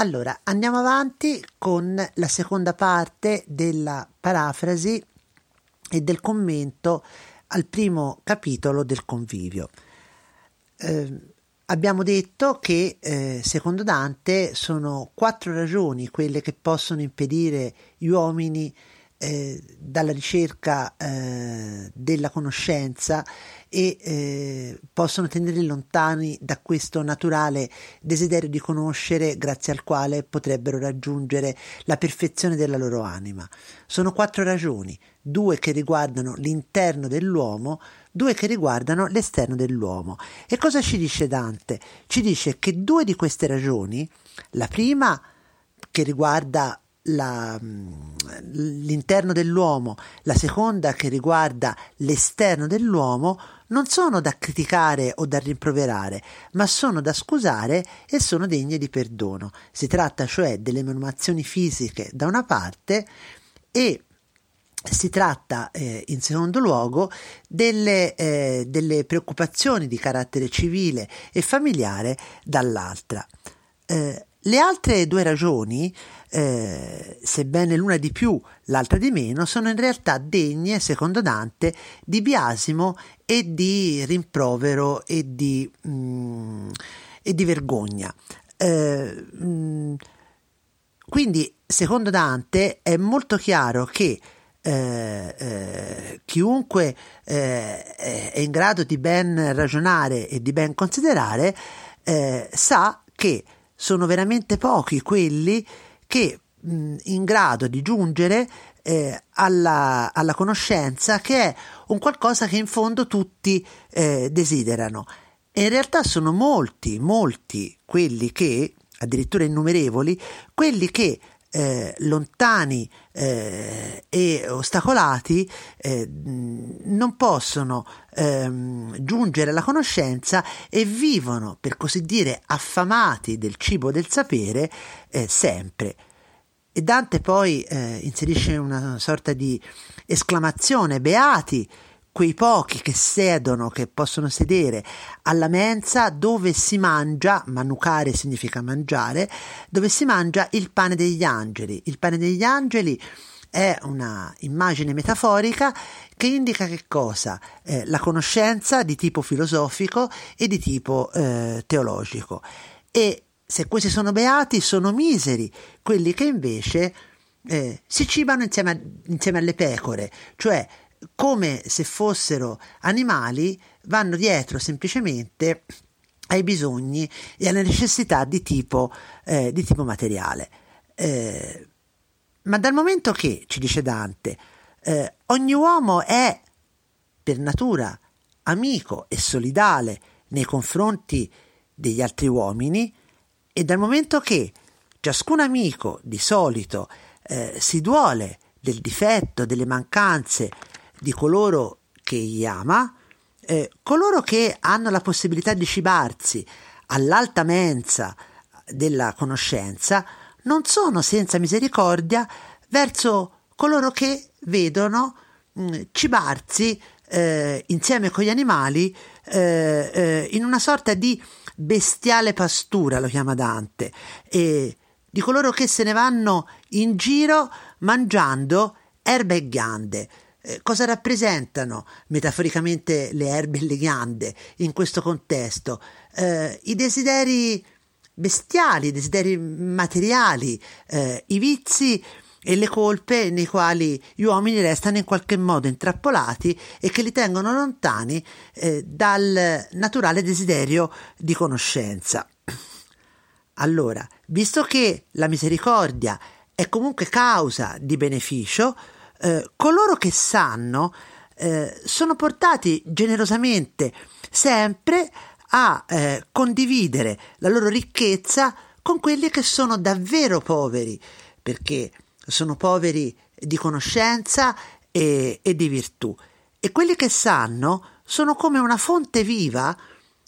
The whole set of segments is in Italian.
Allora, andiamo avanti con la seconda parte della parafrasi e del commento al primo capitolo del convivio. Eh, abbiamo detto che eh, secondo Dante sono quattro ragioni quelle che possono impedire gli uomini eh, dalla ricerca eh, della conoscenza e eh, possono tenerli lontani da questo naturale desiderio di conoscere grazie al quale potrebbero raggiungere la perfezione della loro anima. Sono quattro ragioni, due che riguardano l'interno dell'uomo, due che riguardano l'esterno dell'uomo. E cosa ci dice Dante? Ci dice che due di queste ragioni, la prima che riguarda la, l'interno dell'uomo, la seconda che riguarda l'esterno dell'uomo, non sono da criticare o da rimproverare, ma sono da scusare e sono degne di perdono. Si tratta cioè delle menomazioni fisiche da una parte e si tratta eh, in secondo luogo delle, eh, delle, preoccupazioni di carattere civile e familiare dall'altra. Eh, le altre due ragioni eh, sebbene l'una di più, l'altra di meno, sono in realtà degne, secondo Dante, di biasimo e di rimprovero e di, mm, e di vergogna. Eh, mm, quindi, secondo Dante, è molto chiaro che eh, eh, chiunque eh, è in grado di ben ragionare e di ben considerare eh, sa che sono veramente pochi quelli che mh, in grado di giungere eh, alla, alla, conoscenza che è un qualcosa che in fondo tutti eh, desiderano. E in realtà sono molti, molti quelli che, addirittura innumerevoli, quelli che eh, lontani eh, e ostacolati eh, non possono ehm, giungere alla conoscenza e vivono, per così dire, affamati del cibo del sapere eh, sempre. E Dante poi eh, inserisce una sorta di esclamazione, beati quei pochi che sedono, che possono sedere alla mensa dove si mangia, manucare significa mangiare, dove si mangia il pane degli angeli. Il pane degli angeli è una immagine metaforica che indica che cosa? Eh, la conoscenza di tipo filosofico e di tipo eh, teologico. E se questi sono beati, sono miseri quelli che invece eh, si cibano insieme, a, insieme alle pecore, cioè come se fossero animali, vanno dietro semplicemente ai bisogni e alle necessità di tipo, eh, di tipo materiale. Eh, ma dal momento che, ci dice Dante, eh, ogni uomo è per natura amico e solidale nei confronti degli altri uomini, e dal momento che ciascun amico di solito eh, si duole del difetto, delle mancanze di coloro che gli ama, eh, coloro che hanno la possibilità di cibarsi all'alta mensa della conoscenza non sono senza misericordia verso coloro che vedono mh, mm, cibarsi eh, insieme con gli animali eh, eh, in una sorta di bestiale pastura, lo chiama Dante, e di coloro che se ne vanno in giro mangiando erbe e ghiande. Eh, cosa rappresentano metaforicamente le erbe e le ghiande in questo contesto? Eh, I desideri bestiali, i desideri materiali, eh, i vizi e le colpe nei quali gli uomini restano in qualche modo intrappolati e che li tengono lontani eh, dal naturale desiderio di conoscenza. Allora, visto che la misericordia è comunque causa di beneficio, eh, coloro che sanno eh, sono portati generosamente sempre a eh, condividere la loro ricchezza con quelli che sono davvero poveri, perché sono poveri di conoscenza e, e di virtù. E quelli che sanno sono come una fonte viva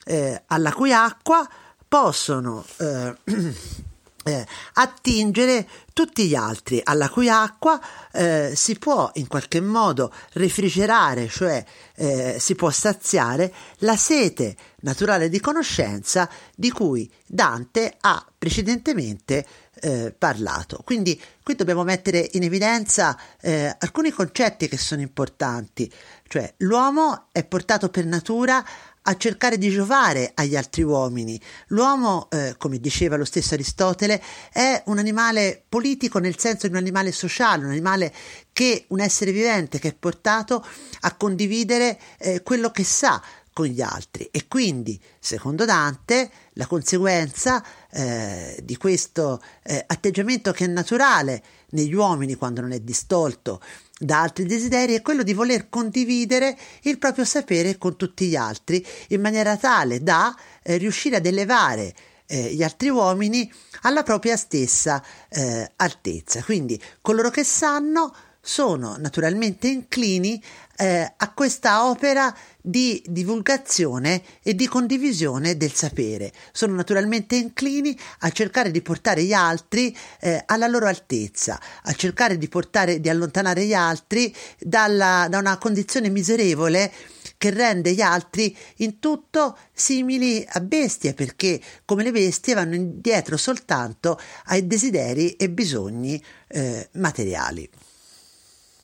eh, alla cui acqua possono eh, attingere tutti gli altri alla cui acqua eh, si può in qualche modo refrigerare, cioè eh, si può saziare la sete naturale di conoscenza di cui Dante ha precedentemente eh, parlato. Quindi qui dobbiamo mettere in evidenza eh, alcuni concetti che sono importanti, cioè l'uomo è portato per natura a cercare di giovare agli altri uomini. L'uomo, eh, come diceva lo stesso Aristotele, è un animale politico nel senso di un animale sociale, un animale che, un essere vivente che è portato a condividere eh, quello che sa con gli altri e quindi, secondo Dante, la conseguenza eh, di questo eh, atteggiamento che è naturale negli uomini quando non è distolto da altri desideri è quello di voler condividere il proprio sapere con tutti gli altri in maniera tale da eh, riuscire ad elevare eh, gli altri uomini alla propria stessa eh, altezza. Quindi coloro che sanno sono naturalmente inclini eh, a questa opera di divulgazione e di condivisione del sapere. Sono naturalmente inclini a cercare di portare gli altri eh, alla loro altezza, a cercare di portare, di allontanare gli altri dalla, da una condizione miserevole che rende gli altri in tutto simili a bestie, perché come le bestie vanno indietro soltanto ai desideri e bisogni eh, materiali.